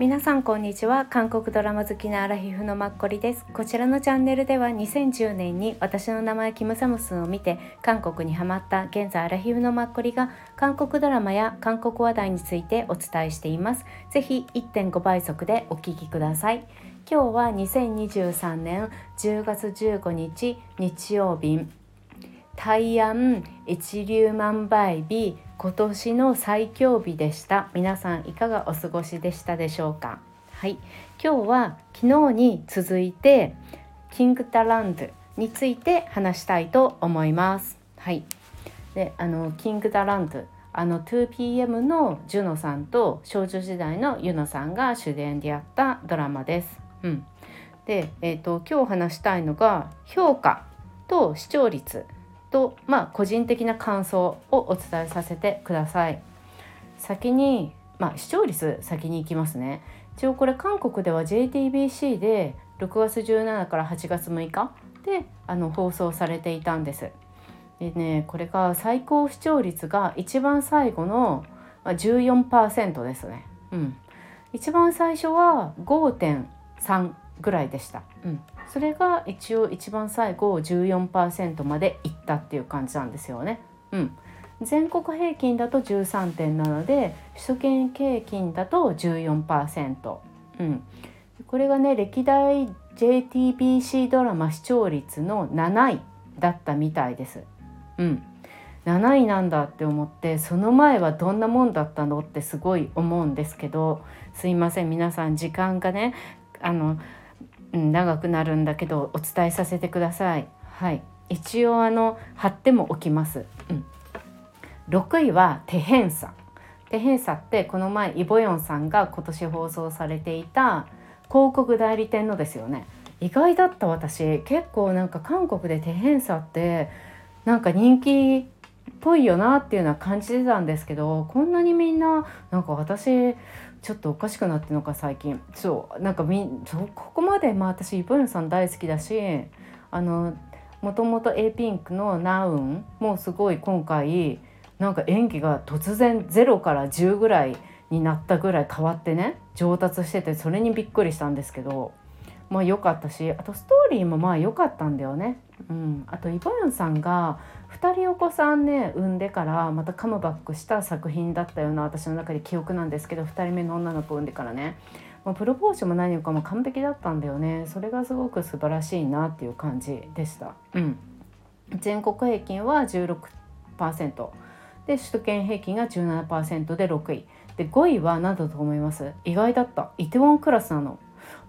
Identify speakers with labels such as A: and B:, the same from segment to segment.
A: 皆さんこんにちは。韓国ドラマ好きなアラヒフのマッコリです。こちらのチャンネルでは2010年に私の名前キムサムスンを見て韓国にハマった現在アラヒフのマッコリが韓国ドラマや韓国話題についてお伝えしています。ぜひ1.5倍速でお聞きください。今日は2023年10月15日日曜日。大安一粒万倍日。今年の最強日でした。皆さんいかがお過ごしでしたでしょうか？はい。今日は昨日に続いてキングタランドについて話したいと思います。はい。であのキングタランドあの 2PM のジュノさんと少女時代のユノさんが主演でやったドラマです。うん、で、えーと、と今日話したいのが評価と視聴率。と、まあ、個人的な感想をお伝えさせてください。先に、まあ、視聴率先に行きますね。一応これ韓国では JTBC で6月17から8月6日であの放送されていたんです。でねこれが最高視聴率が一番最後の14%ですね。うん、一番最初は5.3ぐらいでした。うん、それが一応一番最後14%までいったっていう感じなんですよね。うん、全国平均だと13.7で首都圏平均だと14%、うん、これがね歴代 JTBC ドラマ視聴率の7位だったみたいです。うん、7位なんだって思ってその前はどんなもんだったのってすごい思うんですけどすいません皆さん時間がねあのうん、長くなるんだけどお伝えさせてください。はい、一応あの貼ってもおきます。うん、6位はテヘンサ。テヘンサってこの前イボヨンさんが今年放送されていた広告代理店のですよね。意外だった私結構なんか韓国でテヘンサってなんか人気っぽいよなっていうのは感じてたんですけどこんなにみんななんか私ちょっとおかしくなってるのか最近そうなんかみそここまでまあ私イボヨンさん大好きだしあのもともと A ピンクのナウンもすごい今回なんか演技が突然0から10ぐらいになったぐらい変わってね上達しててそれにびっくりしたんですけどまあ良かったしあとストーリーもまあ良かったんだよね。うん、あとイボヨンさんが2人お子さんね産んでからまたカムバックした作品だったような私の中で記憶なんですけど2人目の女の子産んでからね、まあ、プロポーションも何もかも完璧だったんだよね。それがすごく素晴らしいなっていう感じでした。うん、全国平均は16%で首都圏平均が17%で6位。で5位は何だと思います？意外だった。イテウォンクラスなの。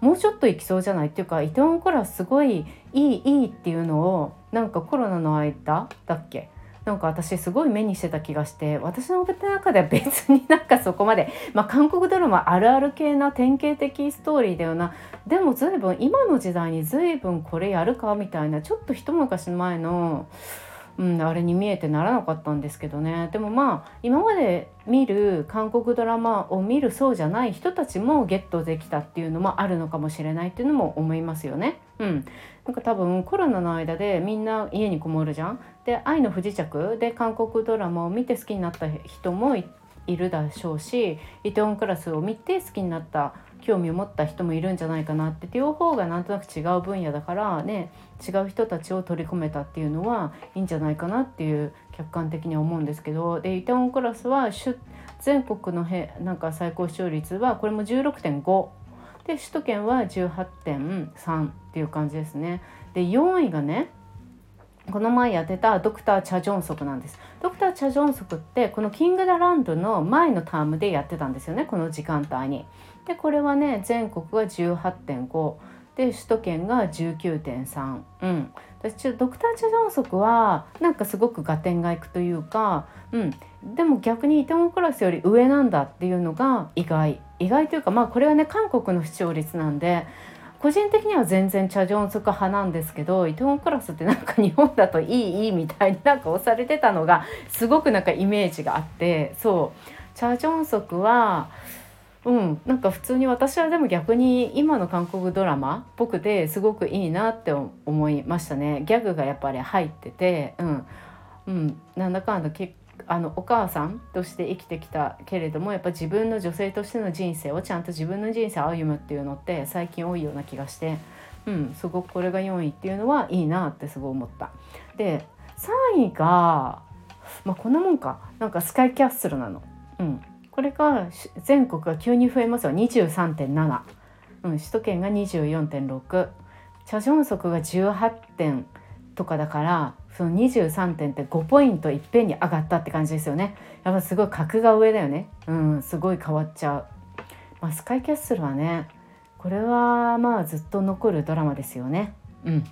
A: もうちょっといきそうじゃない？っていうかイテウォンクラスすごいいいいいっていうのをなんかコロナの間だっけ？なんか私すごい目にしてた気がして私の中では別になんかそこまで、まあ、韓国ドラマあるある系な典型的ストーリーだよな。でも随分今の時代に随分これやるかみたいなちょっと一昔前のうん、あれに見えてならなかったんですけどねでもまあ今まで見る韓国ドラマを見るそうじゃない人たちもゲットできたっていうのもあるのかもしれないっていうのも思いますよね。うん、なんか多分コロナの間でみんな家にこもるじゃん。で「愛の不時着」で韓国ドラマを見て好きになった人もいるだしょうし「イテウォンクラス」を見て好きになった興味を持った人もいるんじゃないかなって両方がなんとなく違う分野だからね違う人たちを取り込めたっていうのはいいんじゃないかなっていう客観的に思うんですけどでイテウォンクラスは全国のへなんか最高視聴率はこれも16.5で首都圏は18.3っていう感じですね。で4位がねこの前やってたドクター・チャ・ジョンソクなんです。ドクター・チャ・ジョンソクってこのキングダランドの前のタームでやってたんですよねこの時間帯に。でこれはね全国が18.5で首都圏が19.3うん。私ドクター・チャ・ジョンソクはなんかすごく合点がいくというか、うん、でも逆にイテウォンクラスより上なんだっていうのが意外。意外というかまあこれはね韓国の視聴率なんで個人的には全然チャジョンソク派なんですけどイテウォンクラスってなんか日本だといいいいみたいに なんか押されてたのがすごくなんかイメージがあってそう。チャジョンソクはうん。なんか普通に私はでも逆に今の韓国ドラマっぽくですごくいいなって思いましたね。ギャグがやっぱり入ってて。うん、うん、なんだかんだ結あのお母さんとして生きてきたけれどもやっぱ自分の女性としての人生をちゃんと自分の人生を歩むっていうのって最近多いような気がして、うん、すごくこれが4位っていうのはいいなってすごい思った。で3位がまあこんなもんか。なんかスカイキャッスルなの。うん、これが全国が急に増えますよ。23.7、うん、首都圏が24.6チャジョンソクが18点とかだからその23点って5ポイントいっぺんに上がったって感じですよね。やっぱすごい格が上だよね。うんすごい変わっちゃう、まあ、スカイキャッスルはねこれはまあずっと残るドラマですよね。うん。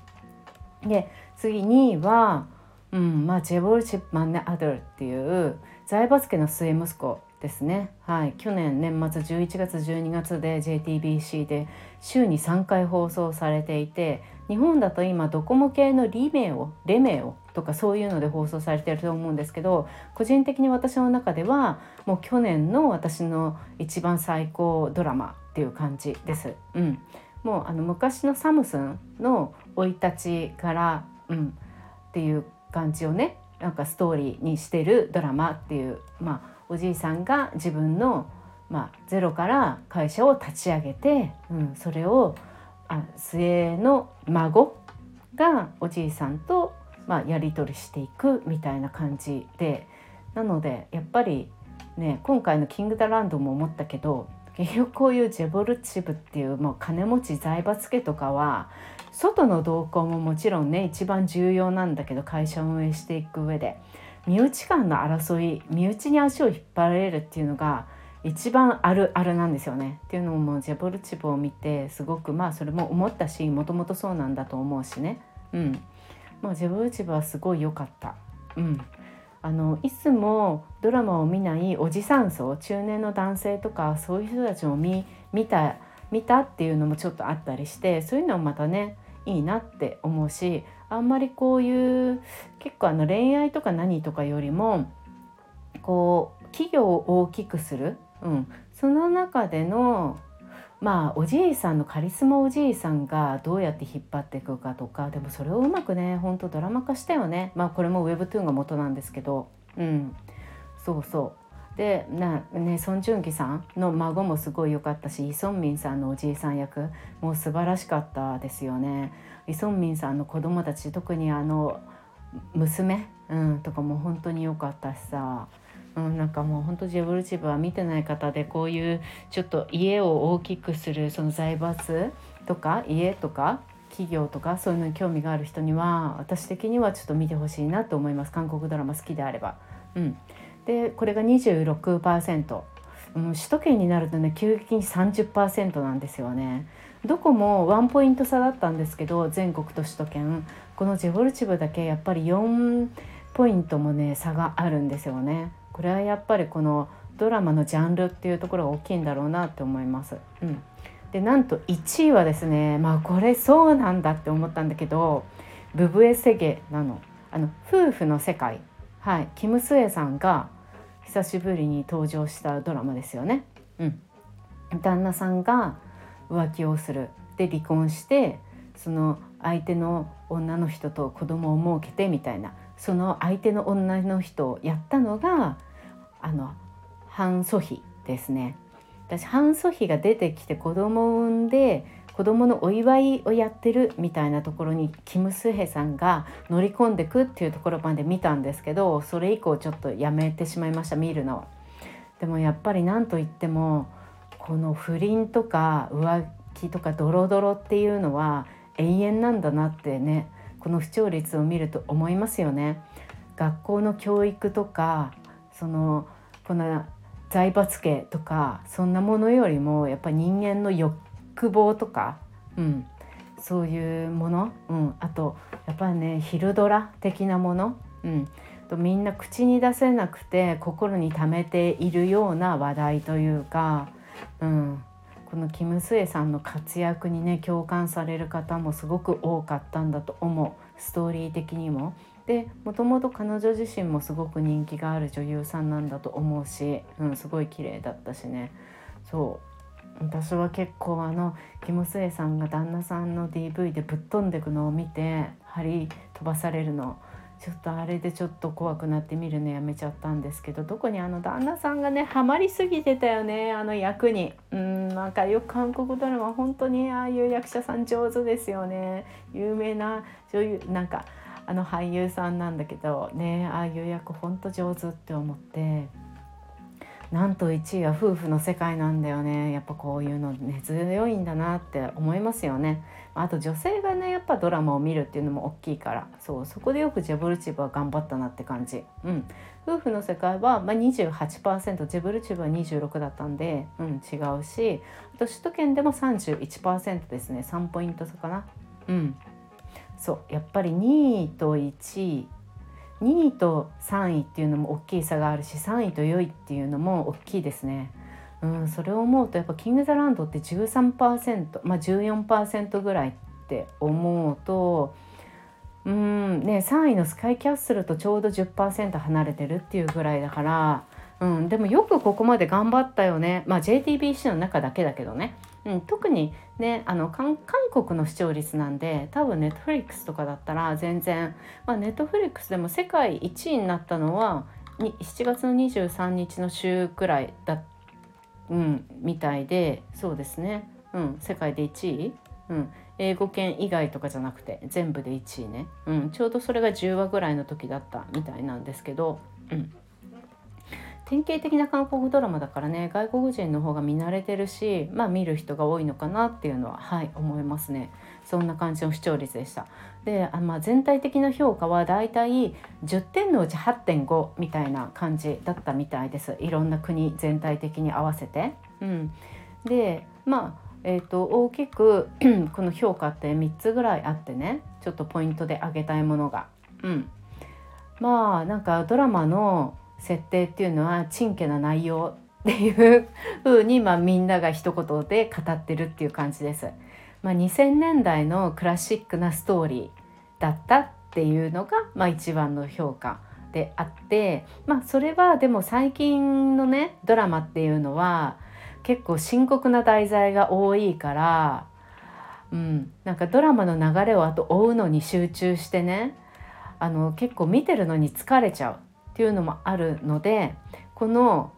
A: で次2位はうんまあ、ジェボルチップマンネ・アドルっていう財閥家の末息子ですね、はい、去年年末11月12月で JTBC で週に3回放送されていて日本だと今ドコモ系のリメオレメオとかそういうので放送されてると思うんですけど個人的に私の中ではもう去年の私の一番最高ドラマっていう感じです。うん、もうあの昔のサムスンの生い立ちから、うん、っていう感じをねなんかストーリーにしてるドラマっていう、まあ、おじいさんが自分の、まあ、ゼロから会社を立ち上げて、うん、それをあ末の孫がおじいさんと、まあ、やり取りしていくみたいな感じで。なのでやっぱりね今回の「キングダランド」も思ったけど結局こういうジェボルチブっていうもう金持ち財閥家とかは外の動向ももちろんね一番重要なんだけど会社を運営していく上で。身内間の争い身内に足を引っ張られるっていうのが一番あるあるなんですよね。っていうのもジェボルチブを見てすごくまあそれも思ったしもともとそうなんだと思うしね。うん。まあジェボルチブはすごい良かった。うん。あのいつもドラマを見ないおじさん層中年の男性とかそういう人たちも見見た見たっていうのもちょっとあったりしてそういうのもまたねいいなって思うしあんまりこういう結構あの恋愛とか何とかよりもこう企業を大きくする、うん、その中でのまあおじいさんのカリスマおじいさんがどうやって引っ張っていくかとか。でもそれをうまくねほんとドラマ化したよね。まあこれも Webtoon が元なんですけど。うん。そうそう。でなねソン・ジュンギさんの孫もすごい良かったしイ・ソンミンさんのおじいさん役もう素晴らしかったですよね。イ・ソンミンさんの子供たち特にあの娘、うん、とかも本当に良かったしさうん、なんかもうほんとジェブルチブは見てない方でこういうちょっと家を大きくするその財閥とか家とか企業とかそういうのに興味がある人には私的にはちょっと見てほしいなと思います韓国ドラマ好きであれば。うん、でこれが26%、うん、首都圏になるとね急激に30%なんですよね。どこもワンポイント差だったんですけど全国と首都圏このジェボルチブだけやっぱり4ポイントもね差があるんですよね。これはやっぱりこのドラマのジャンルっていうところが大きいんだろうなって思います。うん、でなんと1位はですねまあこれそうなんだって思ったんだけどブブエセゲなのあの夫婦の世界はいキム・スエさんが久しぶりに登場したドラマですよね。うん、旦那さんが浮気をする。で離婚してその相手の女の人と子供を設けてみたいなその相手の女の人をやったのがあのハン・ソヒですね。私ハン・ソヒが出てきて子供を産んで子供のお祝いをやってるみたいなところにキム・スヘさんが乗り込んでくっていうところまで見たんですけどそれ以降ちょっとやめてしまいました見るのでもやっぱり何と言ってもこの不倫とか浮気とかドロドロっていうのは永遠なんだなってねこの不調率を見ると思いますよね。学校の教育とかそのこの財閥家とかそんなものよりもやっぱり人間の欲望とか、うん、そういうもの、うん、あとやっぱりね昼ドラ的なもの、うん、とみんな口に出せなくて心に溜めているような話題というか、うん、このキム・スエさんの活躍にね共感される方もすごく多かったんだと思う。ストーリー的にも。でもともと彼女自身もすごく人気がある女優さんなんだと思うし、うん、すごい綺麗だったしね。そう。私は結構あのキム・スエさんが旦那さんの DV でぶっ飛んでくのを見て張り飛ばされるの。ちょっとあれでちょっと怖くなって見るのやめちゃったんですけど特にあの旦那さんがねハマりすぎてたよねあの役に。うんなんかよく韓国ドラマ本当にああいう役者さん上手ですよね。有名な女優なんかあの俳優さんなんだけどねああいう役ほんと上手って思って。なんと1位は夫婦の世界なんだよね。やっぱこういうの根強いんだなって思いますよね。あと女性がねやっぱドラマを見るっていうのも大きいから。そうそこでよくジェブルチブは頑張ったなって感じ。うん。夫婦の世界は、まあ、28%ジェブルチブは26だったんで、うん、違うし。あと首都圏でも31%ですね。3ポイント差かな。うん。そう。やっぱり2位と1位2位と3位っていうのも大きい差があるし3位と4位っていうのも大きいですね。うん、それを思うとやっぱキング・ザ・ランドって13%まあ14%ぐらいって思うとうんね3位のスカイキャッスルとちょうど10%離れてるっていうぐらいだから、うん、でもよくここまで頑張ったよねまあ JTBC の中だけだけどね。うん、特にねあの韓国の視聴率なんで多分ネットフリックスとかだったら全然、まあ、ネットフリックスでも世界1位になったのは7月の23日の週くらいだった、うん、みたいでそうですね、うん、世界で1位、うん、英語圏以外とかじゃなくて全部で1位ね、うん、ちょうどそれが10話ぐらいの時だったみたいなんですけど、うん、典型的な韓国ドラマだからね外国人の方が見慣れてるしまあ見る人が多いのかなっていうのははい思いますね。そんな感じの視聴率でした。であ、まあ、全体的な評価はだいたい10点のうち8.5みたいな感じだったみたいです。いろんな国全体的に合わせて、うん、でまあえーと、大きく この評価って3つぐらいあってねちょっとポイントで挙げたいものが。うん、まあなんかドラマの設定っていうのはちんけな内容っていう風にまあみんなが一言で語ってるっていう感じです。まあ、2000年代のクラシックなストーリーだったっていうのが、まあ、一番の評価であって、まあ、それはでも最近のねドラマっていうのは結構深刻な題材が多いから、うん、なんかドラマの流れをあと追うのに集中してねあの結構見てるのに疲れちゃうっていうのもあるのでこの、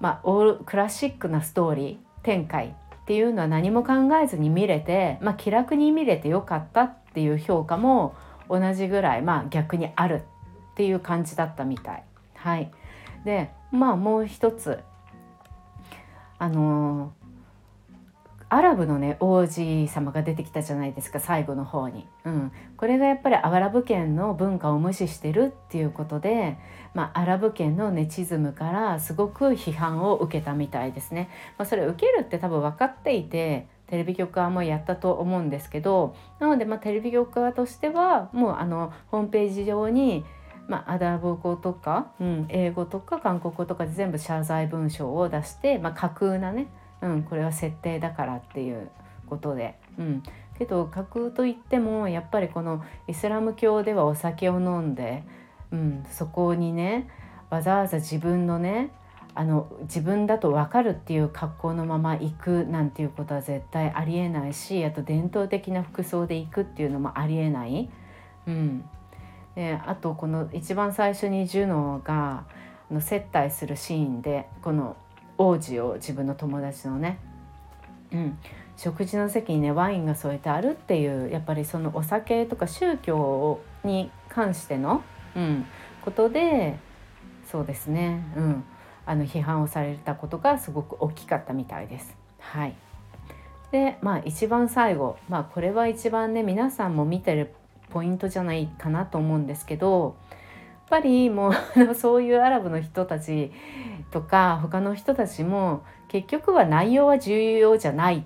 A: まあ、オールクラシックなストーリー展開っていうのは何も考えずに見れて、まあ、気楽に見れてよかったっていう評価も同じぐらい、まあ、逆にあるっていう感じだったみたい。はい、でまあもう一つあのーアラブのね王子様が出てきたじゃないですか最後の方に、うん、これがやっぱりアラブ圏の文化を無視してるっていうことで、まあ、アラブ圏のネチズムからすごく批判を受けたみたいですね。まあ、それ受けるって多分分かっていてテレビ局側もやったと思うんですけどなのでまあテレビ局側としてはもうあのホームページ上にまあ、アダブ語とか、うん、英語とか韓国語とかで全部謝罪文章を出して、まあ、架空なねうん、これは設定だからっていうことで。うん、けど架空といってもやっぱりこのイスラム教ではお酒を飲んで、うん、そこにねわざわざ自分のねあの自分だと分かるっていう格好のまま行くなんていうことは絶対ありえないしあと伝統的な服装で行くっていうのもありえない。うん、であとこの一番最初にジュノがの接待するシーンでこの王子を自分の友達のね、うん、食事の席にねワインが添えてあるっていうやっぱりそのお酒とか宗教に関しての、うん、ことでそうですね、うん、あの批判をされたことがすごく大きかったみたいです。はいでまあ一番最後、まあ、これは一番ね皆さんも見てるポイントじゃないかなと思うんですけどぱりもうそういうアラブの人たちとか他の人たちも結局は内容は重要じゃないっ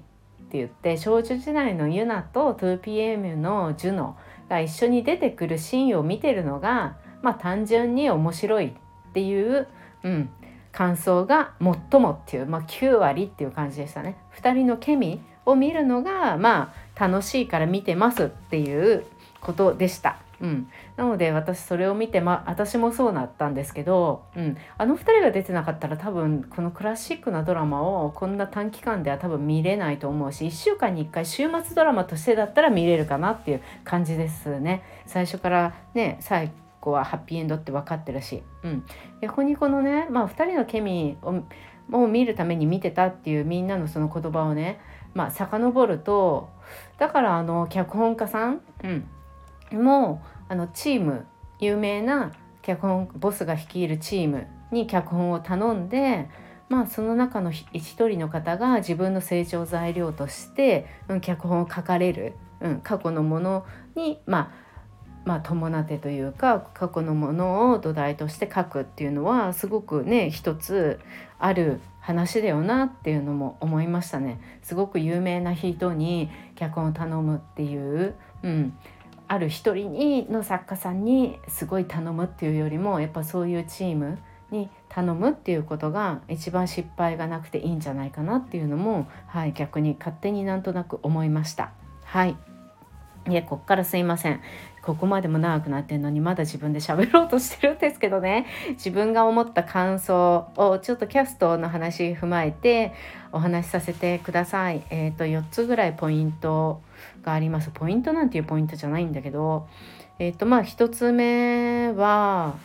A: て言って少女時代のユナと 2PM のジュノが一緒に出てくるシーンを見てるのが、まあ、単純に面白いっていう、うん、感想が最もっていう、まあ、9割っていう感じでしたね。2人のケミを見るのがまあ楽しいから見てますっていうことでした。うん、なので私それを見て、ま、私もそうなったんですけど、うん、あの2人が出てなかったら多分このクラシックなドラマをこんな短期間では多分見れないと思うし1週間に1回週末ドラマとしてだったら見れるかなっていう感じですね。最初からね最個はハッピーエンドって分かってるし、うん、逆にこのね、まあ、2人のケミをを見るために見てたっていうみんなのその言葉をねまあ遡るとだからあの脚本家さん、うん、もあのチーム有名な脚本ボスが率いるチームに脚本を頼んでまあその中の一人の方が自分の成長材料として、うん、脚本を書かれる、うん、過去のものにまあまあ、伴ってというか過去のものを土台として書くっていうのはすごくね一つある話だよなっていうのも思いましたね。すごく有名な人に脚本を頼むっていう、うん、ある一人にの作家さんにすごい頼むっていうよりもやっぱそういうチームに頼むっていうことが一番失敗がなくていいんじゃないかなっていうのも、はい、逆に勝手になんとなく思いました。はいいやこっからすいませんここまでも長くなってんのにまだ自分で喋ろうとしてるんですけどね自分が思った感想をちょっとキャストの話踏まえてお話しさせてください。えー、と4つぐらいポイントがあります。ポイントなんていうポイントじゃないんだけど、えっ、ー、とまあ1つ目は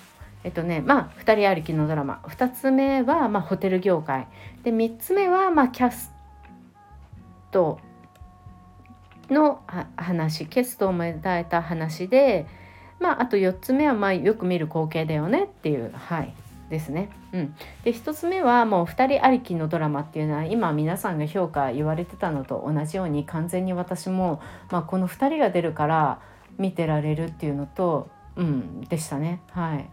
A: えっとねまあ2人ありきのドラマ。2つ目はまあホテル業界。で3つ目はまあキャストの話。キャストをめだえた話で、まあ、あと4つ目はまあよく見る光景だよねっていう。はい。ですね。うん、で1つ目はもう2人ありきのドラマっていうのは今皆さんが評価言われてたのと同じように完全に私も、まあ、この2人が出るから見てられるっていうのと、うん、でしたね。はい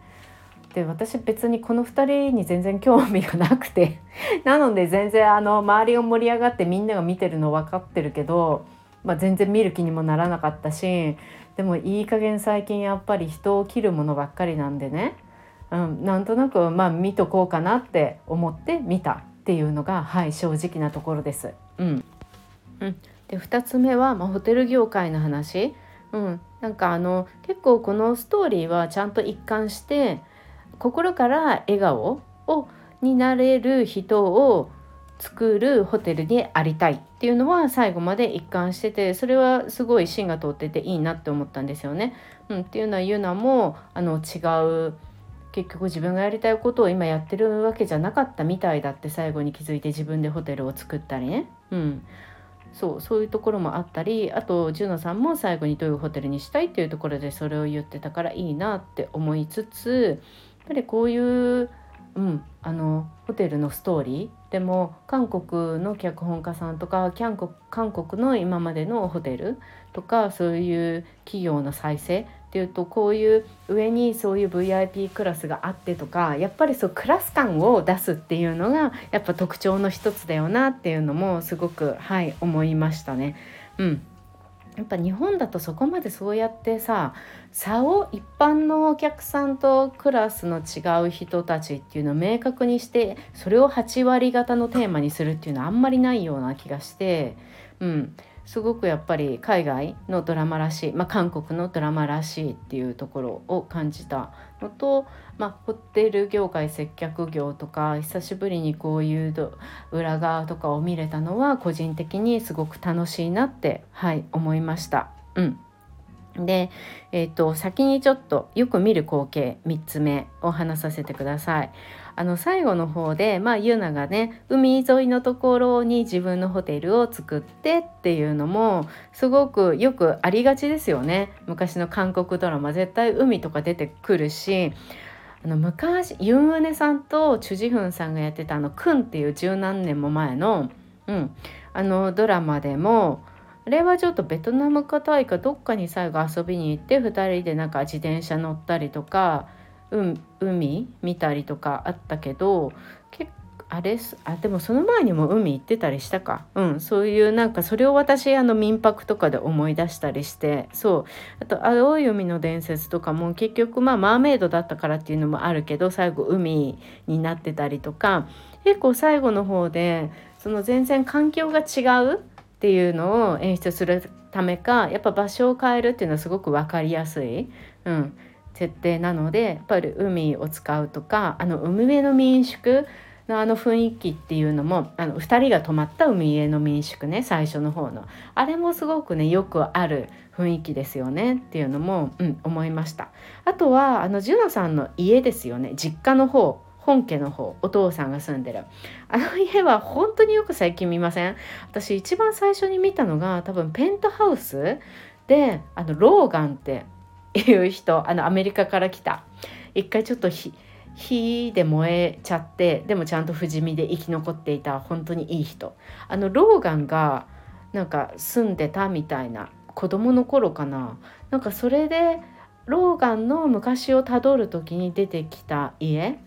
A: で私別にこの2人に全然興味がなくて なので全然あの周りが盛り上がってみんなが見てるの分かってるけどまあ、全然見る気にもならなかったしでもいい加減最近やっぱり人を切るものばっかりなんでね、うん、なんとなくまあ見とこうかなって思って見たっていうのが、はい、正直なところです。うん。うん、で2つ目は、まあ、ホテル業界の話、うん、なんかあの結構このストーリーはちゃんと一貫して心から笑顔をになれる人を作るホテルでありたいっていうのは最後まで一貫しててそれはすごい芯が通ってていいなって思ったんですよね。うん、っていうのはユナもあの違う結局自分がやりたいことを今やってるわけじゃなかったみたいだって最後に気づいて自分でホテルを作ったりね。うんそうそういうところもあったりあとジュノさんも最後にどういうホテルにしたいっていうところでそれを言ってたからいいなって思いつつやっぱりこういううん、あのホテルのストーリーでも韓国の脚本家さんとか韓国の今までのホテルとかそういう企業の再生っていうとこういう上にそういう VIP クラスがあってとかやっぱりそうクラス感を出すっていうのがやっぱ特徴の一つだよなっていうのもすごくはい思いましたね。うんやっぱ日本だとそこまでそうやってさ差を一般のお客さんとクラスの違う人たちっていうのを明確にしてそれを8割方のテーマにするっていうのはあんまりないような気がして、うん、すごくやっぱり海外のドラマらしい、まあ、韓国のドラマらしいっていうところを感じたのと、まあ、ホテル業界接客業とか久しぶりにこういう裏側とかを見れたのは個人的にすごく楽しいなって、はい、思いました。うんで、えーと、先にちょっとよく見る光景3つ目を話させてください。あの最後の方で、まあ、ユナがね海沿いのところに自分のホテルを作ってっていうのもすごくよくありがちですよね。昔の韓国ドラマ絶対海とか出てくるしあの昔ユン・ウネさんとチュ・ジフンさんがやってたあの「クン」っていう十何年も前の,、うん、あのドラマでもあれはちょっとベトナムかタイかどっかに最後遊びに行って2人でなんか自転車乗ったりとかうん海見たりとかあったけど結あれあでもその前にも海行ってたりしたか。うんそういうなんかそれを私あの民泊とかで思い出したりしてそう。あと青い海の伝説とかも結局まあマーメイドだったからっていうのもあるけど最後海になってたりとか。結構最後の方でその全然環境が違うっていうのを演出するためかやっぱ場所を変えるっていうのはすごく分かりやすい。うん。設定なのでやっぱり海を使うとかあの海辺の民宿のあの雰囲気っていうのもあの2人が泊まった海への民宿ね最初の方の。あれもすごくねよくある雰囲気ですよねっていうのも、うん、思いました。あとはあのジュノさんの家ですよね。実家の方本家の方お父さんが住んでる。あの家は本当によく最近見ません？私一番最初に見たのが多分ペントハウスであのローガンっていう人あのアメリカから来た。一回ちょっと火で燃えちゃってでもちゃんと不死身で生き残っていた。本当にいい人。あのローガンがなんか住んでたみたいな子供の頃かな。なんかそれでローガンの昔をたどる時に出てきた家。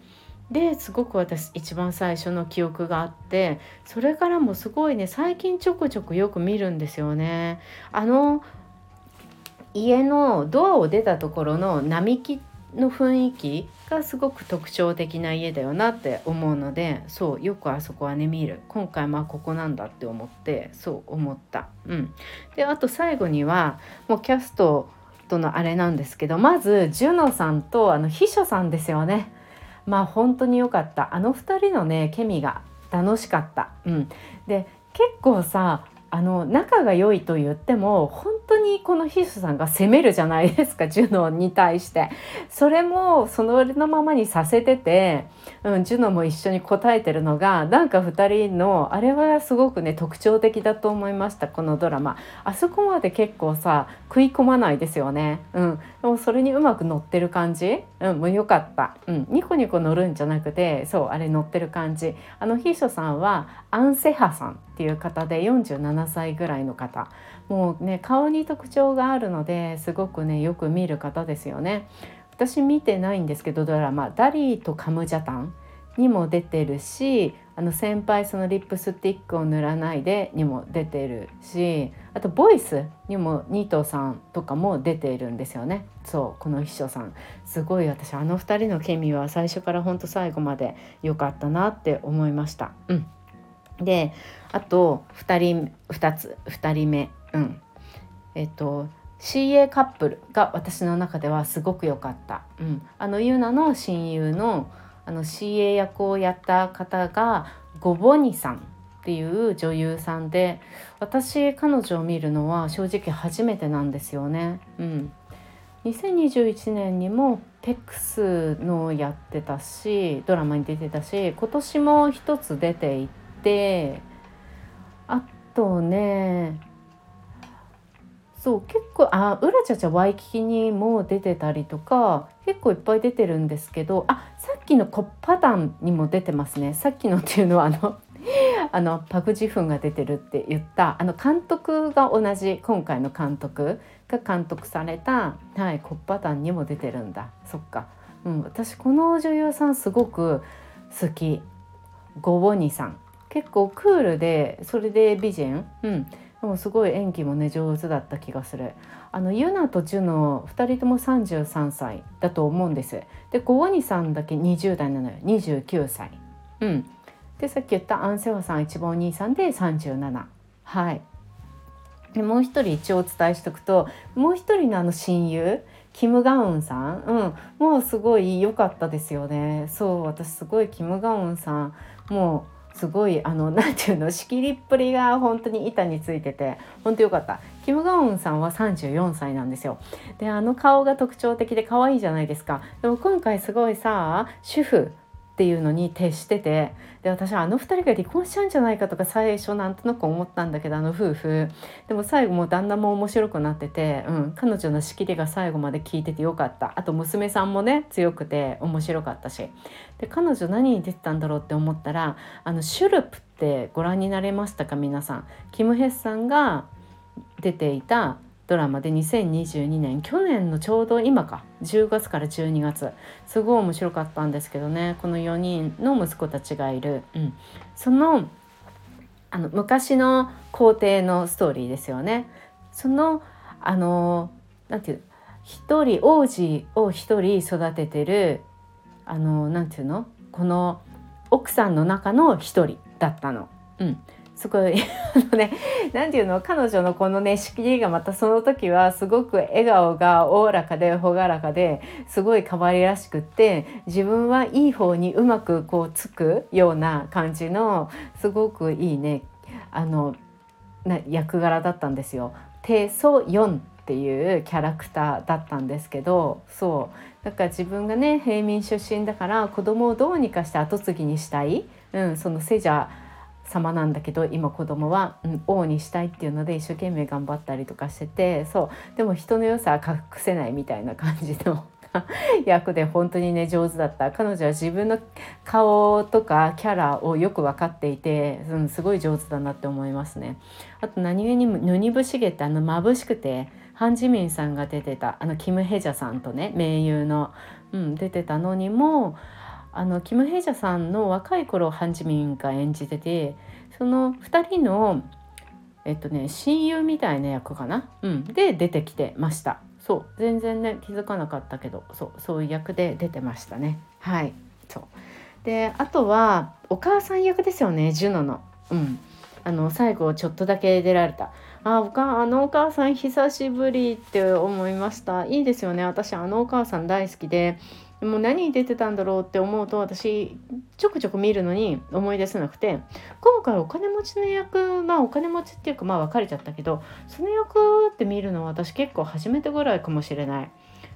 A: ですごく私一番最初の記憶があってそれからもすごいね最近ちょくちょくよく見るんですよね。あの家のドアを出たところの並木の雰囲気がすごく特徴的な家だよなって思うのでそうよくあそこはね見る今回まあここなんだって思ってそう思った。うん、であと最後にはもうキャストとのあれなんですけどまずジュノさんとあの秘書さんですよね。まあ本当に良かったあの2人のねケミが楽しかった。うん、で結構さあの仲が良いと言っても本当にこのヒースさんが責めるじゃないですかジュノに対して。それもそのままにさせてて、うん、ジュノも一緒に答えてるのがなんか2人のあれはすごくね特徴的だと思いましたこのドラマ。あそこまで結構さ食い込まないですよね、うん、でもそれにうまく乗ってる感じ、うん、もうよかった、うん、ニコニコ乗るんじゃなくてそうあれ乗ってる感じ。あの秘書さんはアンセハさんっていう方で47歳ぐらいの方。もうね顔に特徴があるのですごくねよく見る方ですよね。私見てないんですけどドラマ「ダリーとカムジャタン」にも出てるしあの先輩そのリップスティックを塗らないでにも出てるしあとボイスにもニートさんとかも出ているんですよね。そうこの秘書さん。すごい私あの2人のケミは最初からほんと最後まで良かったなって思いました。うん。であと2人2つ2人目。うん。えっと CA カップルが私の中ではすごく良かった、うん、あのユナの親友のあの CA 役をやった方がゴボニさんっていう女優さんで私彼女を見るのは正直初めてなんですよね。うん、2021年にもテックスのやってたしドラマに出てたし今年も一つ出ていてとねそう結構あうらちゃちゃワイキキにも出てたりとか結構いっぱい出てるんですけどあさっきのコッパダンにも出てますね。さっきのっていうのはあの あのパク・ジフンが出てるって言ったあの監督が同じ今回の監督が監督された、はい、コッパダンにも出てるんだ。そっか、うん、私この女優さんすごく好き。ゴボニさん。結構クールでそれで美人、うん、でもすごい演技もね上手だった気がする。あのユナとジュノ2人とも33歳だと思うんです。でゴワニさんだけ20代なのよ。29歳。うん。でさっき言ったアンセワさん一番お兄さんで37はい。でもう一人一応お伝えしとくともう一人のあの親友キム・ガウンさん、うん、もうすごい良かったですよね。そう私すごいキム・ガウンさん。もうすごいあの何て言うの仕切りっぷりが本当に板についてて本当よかった。キム・ガウンさんは34歳なんですよ。であの顔が特徴的で可愛いじゃないですか。でも今回すごいさ主婦っていうのに徹しててで私はあの2人が離婚しちゃうんじゃないかとか最初なんとなく思ったんだけどあの夫婦。でも最後も旦那も面白くなってて、うん、彼女の仕切りが最後まで聞いててよかった。あと娘さんもね強くて面白かったし。で彼女何に出てたんだろうって思ったらあのシュルプってご覧になれましたか皆さん。キム・ヘスさんが出ていたドラマで2022年去年のちょうど今か10月から12月すごい面白かったんですけどね。この4人の息子たちがいる、うん、そのあの昔の皇帝のストーリーですよね。そのあのなんていう一人王子を一人育ててるあのなんていうの？この奥さんの中の一人だったの。うん、すごいあのね何て言うの彼女のこのね仕切りがまたその時はすごく笑顔がおおらかで朗らかですごい可愛らしくって自分はいい方にうまくこうつくような感じのすごくいいねあのな役柄だったんですよ。テソヨンっていうキャラクターだったんですけどそうだから自分がね平民出身だから子供をどうにかして後継ぎにしたい、うん、そのセジャー様なんだけど今子供は、うん、王にしたいっていうので一生懸命頑張ったりとかしててそう。でも人の良さは隠せないみたいな感じの 役で本当にね上手だった。彼女は自分の顔とかキャラをよく分かっていて、うん、すごい上手だなって思いますね。あと何気にヌニブシゲってあの眩しくてハン・ジミンさんが出てたあのキム・ヘジャさんとね盟友の、うん、出てたのにもあのキム・ヘイジャさんの若い頃ハン・ジミンが演じててその2人のえっとね親友みたいな役かな、うん、で出てきてました。そう。全然ね気づかなかったけどそう。そういう役で出てましたね。はい。そう。であとはお母さん役ですよねジュノの。うん。あの最後ちょっとだけ出られた。あおかあのお母さん久しぶりって思いました。いいですよね。私あのお母さん大好きでもう何出てたんだろうって思うと私ちょくちょく見るのに思い出せなくて今回お金持ちの役まあお金持ちっていうかまあ別れちゃったけどその役って見るのは私結構初めてぐらいかもしれない。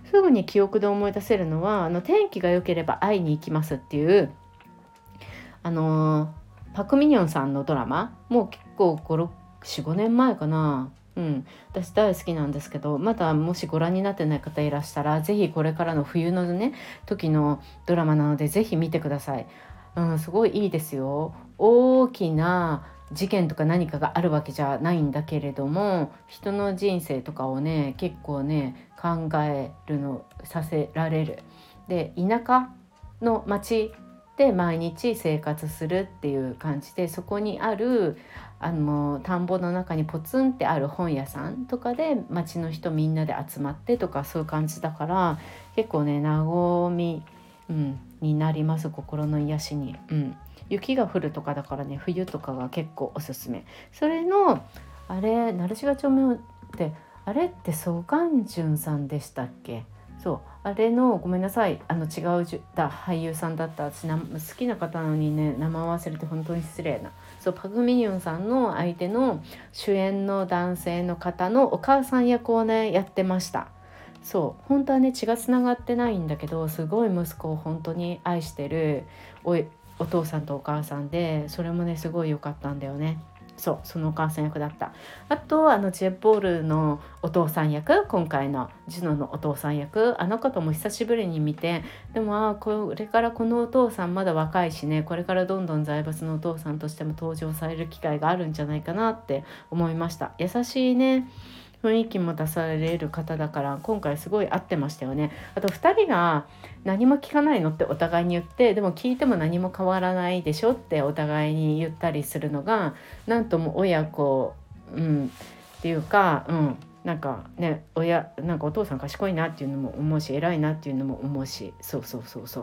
A: すぐに記憶で思い出せるのはあの天気が良ければ会いに行きますっていうあの、パク・ミニョンさんのドラマもう結構45年前かな。うん、私大好きなんですけどまだもしご覧になってない方いらしたら是非これからの冬のね時のドラマなので是非見てください、うん、すごいいいですよ。大きな事件とか何かがあるわけじゃないんだけれども人の人生とかをね結構ね考えるのさせられる。で田舎の町で毎日生活するっていう感じでそこにあるあの田んぼの中にポツンってある本屋さんとかで町の人みんなで集まってとかそういう感じだから結構ね和み、うん、になります心の癒しに、うん、雪が降るとかだからね冬とかが結構おすすめ。それのあれ鳴島町名ってあれってソガンジュンさんでしたっけ？そう。あれのごめんなさいあの違うだ俳優さんだった私好きな方なのにね名前忘れて本当に失礼な。そうパグ・ミニョンさんの相手の主演の男性の方のお母さん役をねやってました。そう本当はね血がつながってないんだけどすごい息子を本当に愛してるおお父さんとお母さんでそれもねすごい良かったんだよね。そうそのお母さん役だった。あとあのジェッポールのお父さん役今回のジュノのお父さん役あの方も久しぶりに見てでもあこれからこのお父さんまだ若いしねこれからどんどん財閥のお父さんとしても登場される機会があるんじゃないかなって思いました。優しいね。雰囲気も出される方だから今回すごい合ってましたよね。あと2人が何も聞かないのってお互いに言ってでも聞いても何も変わらないでしょってお互いに言ったりするのがなんとも親子、うん、っていうか、うん、なんかね親なんかお父さん賢いなっていうのも思うし偉いなっていうのも思うしそうそうそうそ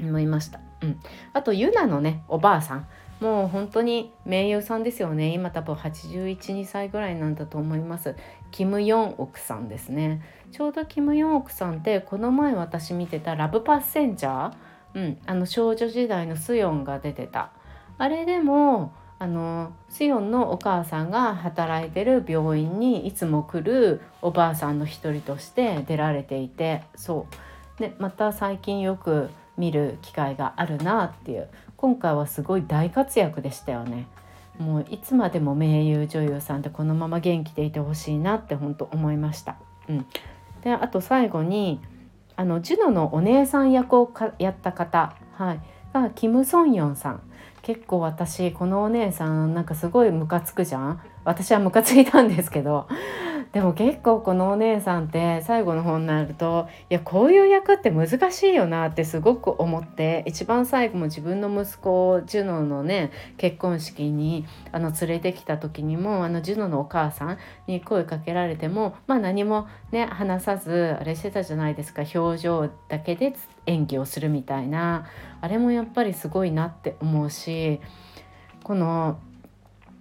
A: う思いました。うん、あとユナのねおばあさん。もう本当に名優さんですよね。今多分812歳ぐらいなんだと思います。キム・ヨンオクさんですね。ちょうどキム・ヨンオクさんってこの前私見てた「ラブ・パッセンジャー」うん、あの少女時代のスヨンが出てた。あれでもあのスヨンのお母さんが働いてる病院にいつも来るおばあさんの一人として出られていて。そう。でまた最近よく見る機会があるなっていう今回はすごい大活躍でしたよね。もういつまでも名優女優さんでこのまま元気でいてほしいなって本当思いました。うん、であと最後にあのジュノのお姉さん役をやった方、はい、がキム・ソンヨンさん。結構私このお姉さんなんかすごいムカつくじゃん。私はムカついたんですけど。でも結構このお姉さんって最後の方になるといやこういう役って難しいよなってすごく思って一番最後も自分の息子ジュノのね結婚式にあの連れてきた時にもあのジュノのお母さんに声かけられてもまあ何もね話さずあれしてたじゃないですか表情だけで演技をするみたいな。あれもやっぱりすごいなって思うしこの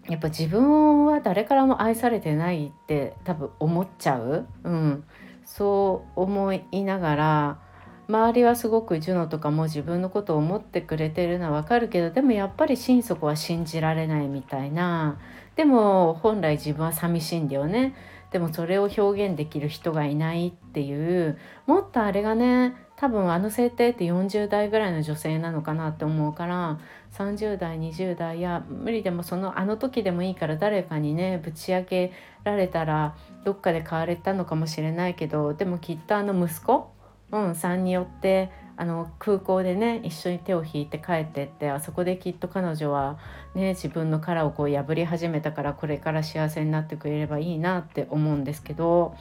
A: やっぱ自分は誰からも愛されてないって多分思っちゃう、うん、そう思いながら周りはすごくジュノとかも自分のことを思ってくれてるのはわかるけどでもやっぱり心底は信じられないみたいな。でも本来自分は寂しいんだよね。でもそれを表現できる人がいないっていうもっとあれがね多分あの設定って40代ぐらいの女性なのかなって思うから30代20代や無理でもそのあの時でもいいから誰かにねぶち上げられたらどっかで買われたのかもしれないけどでもきっとあの息子、うん、さんによってあの空港でね一緒に手を引いて帰ってってあそこできっと彼女は、ね、自分の殻をこう破り始めたからこれから幸せになってくれればいいなって思うんですけど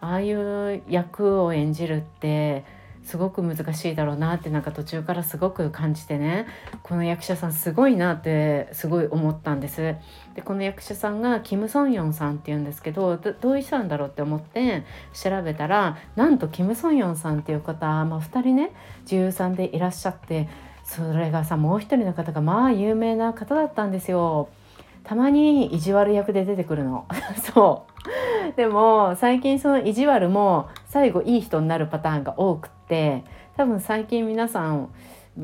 A: ああいう役を演じるってすごく難しいだろうなってなんか途中からすごく感じてねこの役者さんすごいなってすごい思ったんです。でこの役者さんがキム・ソンヨンさんっていうんですけどどういう人なんだろうって思って調べたらなんとキム・ソンヨンさんっていう方、まあ、2人ね女優さんでいらっしゃってそれがさもう一人の方がまあ有名な方だったんですよ。たまに意地悪役で出てくるの。そう。でも最近その意地悪も最後いい人になるパターンが多くって多分最近皆さん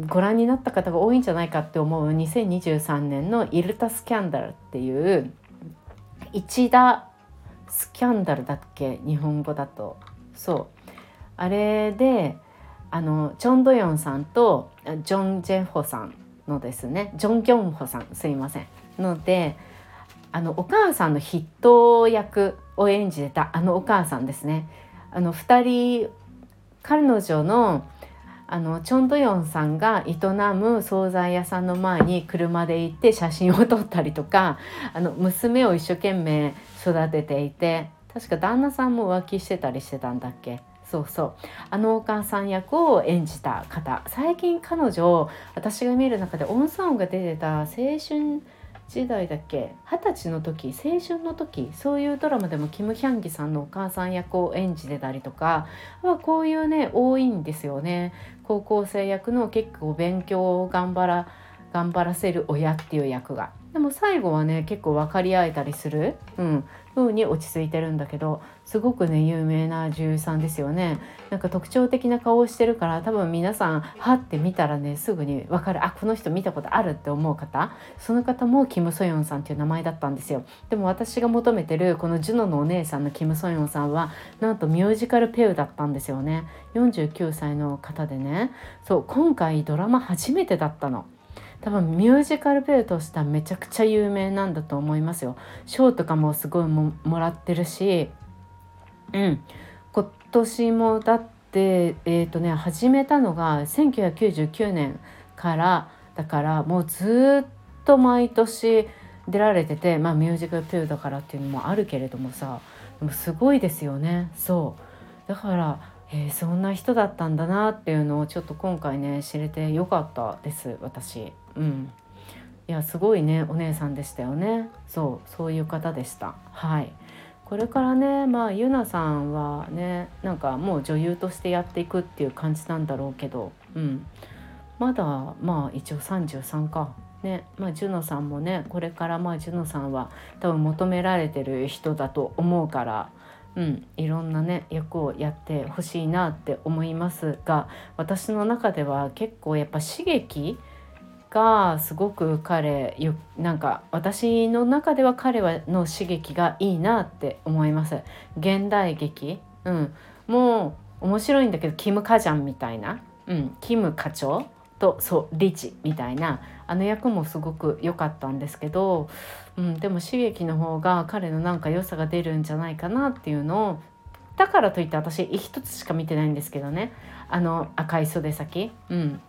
A: ご覧になった方が多いんじゃないかって思う2023年の「イルタスキャンダル」っていう一打スキャンダルだっけ？日本語だと。そう。あれであのチョン・ドヨンさんとジョン・ジェホさんのですねジョン・ギョンホさん。すいません。のであのお母さんの筆頭役を演じてたあのお母さんですね。あの2人彼女のあのチョン・ドヨンさんが営む惣菜屋さんの前に車で行って写真を撮ったりとかあの娘を一生懸命育てていて確か旦那さんも浮気してたりしてたんだっけ？そうそう。あのお母さん役を演じた方。最近彼女私が見る中でオンソンが出てた青春時代だっけ二十歳の時青春の時そういうドラマでもキム・ヒャンギさんのお母さん役を演じてたりとかはこういうね多いんですよね。高校生役の結構勉強を頑張ら頑張らせる親っていう役が。でも最後はね結構分かり合えたりする、うん、風に落ち着いてるんだけどすごくね有名な女優さんですよね。なんか特徴的な顔をしてるから多分皆さんはって見たらねすぐに分かる。あこの人見たことあるって思う方。その方もキム・ソヨンさんっていう名前だったんですよ。でも私が求めてるこのジュノのお姉さんのキム・ソヨンさんはなんとミュージカルペウだったんですよね。49歳の方でね。そう今回ドラマ初めてだったの。多分ミュージカルペアとしてはめちゃくちゃ有名なんだと思いますよ。賞とかもすごいもらってるし、うん、今年もだってえっ、ー、とね始めたのが1999年からだからもうずっと毎年出られててまあミュージカルペアだからっていうのもあるけれどもさでもすごいですよね。そう。だからえー、そんな人だったんだなっていうのをちょっと今回ね知れてよかったです私。うん。いやすごいねお姉さんでしたよね。そうそういう方でした。はい。これからねまあゆなさんはねなんかもう女優としてやっていくっていう感じなんだろうけどうん。まだまあ一応33か。ねまあジュノさんもねこれからまあジュノさんは多分求められてる人だと思うからうん、いろんなね役をやってほしいなって思いますが私の中では結構やっぱ刺激がすごく彼なんか私の中では彼はの刺激がいいなって思います。現代劇、うん、もう面白いんだけどキム・カジャンみたいな、うん、キム課長。とそうリチみたいなあの役もすごく良かったんですけど、うん、でも刺激の方が彼のなんか良さが出るんじゃないかなっていうのをだからといって私一つしか見てないんですけどね。あの赤い袖先、うん、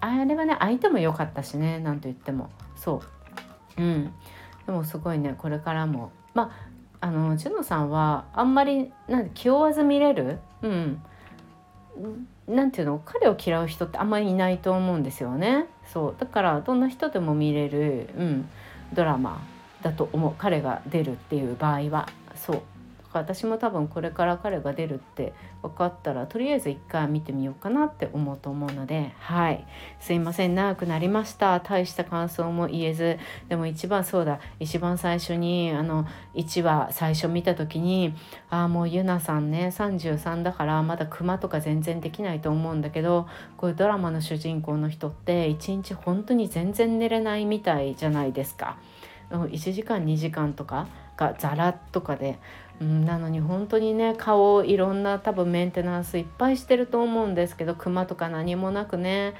A: あれはね相手も良かったしねなんと言っても。そう。うん。でもすごいねこれからも。まああのジュノさんはあんまりなん気負わず見れる？うん。なんていうの？彼を嫌う人ってあんまりいないと思うんですよね。そう。だからどんな人でも見れる、うん、ドラマだと思う。彼が出るっていう場合は。そう。か私も多分これから彼が出るって分かったらとりあえず一回見てみようかなって思うと思うのではい。すいません。長くなりました。大した感想も言えず。でも一番そうだ。一番最初にあの1話最初見た時にああもうゆなさんね33だからまだクマとか全然できないと思うんだけどこういうドラマの主人公の人って一日本当に全然寝れないみたいじゃないですか。1時間2時間とかがザラとかで、うん、なのに本当にね顔いろんな多分メンテナンスいっぱいしてると思うんですけどクマとか何もなくね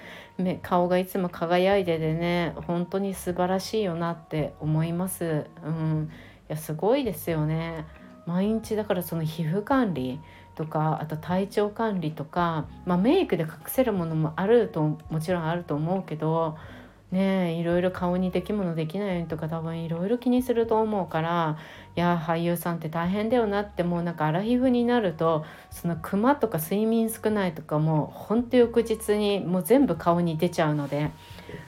A: 顔がいつも輝いててね本当に素晴らしいよなって思います。うん、いやすごいですよね。毎日だからその皮膚管理とかあと体調管理とか、まあ、メイクで隠せるものもあるともちろんあると思うけどねいろいろ顔にできものできないようにとか多分いろいろ気にすると思うからいや俳優さんって大変だよなってもうなんかアラヒフになるとそのクマとか睡眠少ないとかもうほんと翌日にもう全部顔に出ちゃうので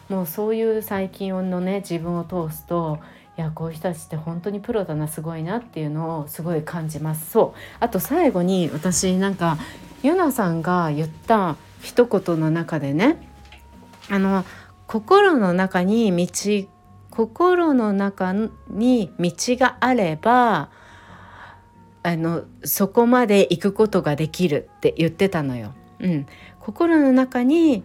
A: もうそういう最近のね自分を通すといやこういう人たちって本当にプロだなすごいなっていうのをすごい感じます。そう。あと最後に私なんかユナさんが言った一言の中でねあの心の中に道心の中に道があればあのそこまで行くことができるって言ってたのよ。うん、心の中に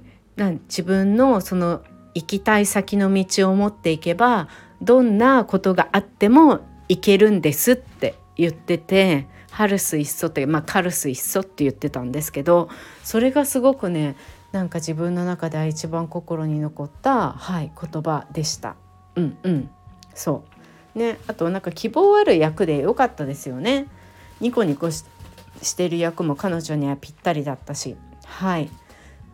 A: 自分のその行きたい先の道を持っていけばどんなことがあっても行けるんですって言っててハルス一層ってまあカルス一層って言ってたんですけどそれがすごくねなんか自分の中では一番心に残った、はい、言葉でした。うんうん。そう。ねあとなんか希望ある役で良かったですよね。ニコニコしてる役も彼女にはぴったりだったし。はい、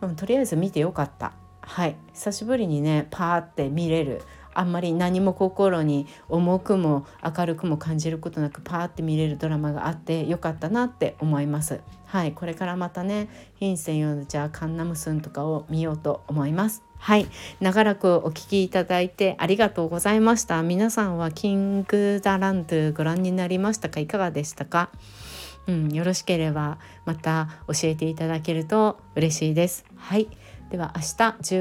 A: うん、とりあえず見てよかった。はい。久しぶりにねパーって見れる。あんまり何も心に重くも明るくも感じることなくパーって見れるドラマがあってよかったなって思います。はい、これからまたね「ヒンセンヨじゃあカンナムスン」とかを見ようと思います。はい、長らくお聞きいただいてありがとうございました。皆さんはキングダランドご覧になりましたか？いかがでしたか？うん、よろしければまた教えていただけると嬉しいです。はい。では明日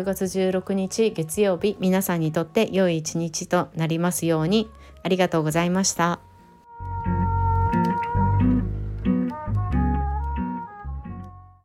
A: 10月16日月曜日皆さんにとって良い一日となりますようにありがとうございました。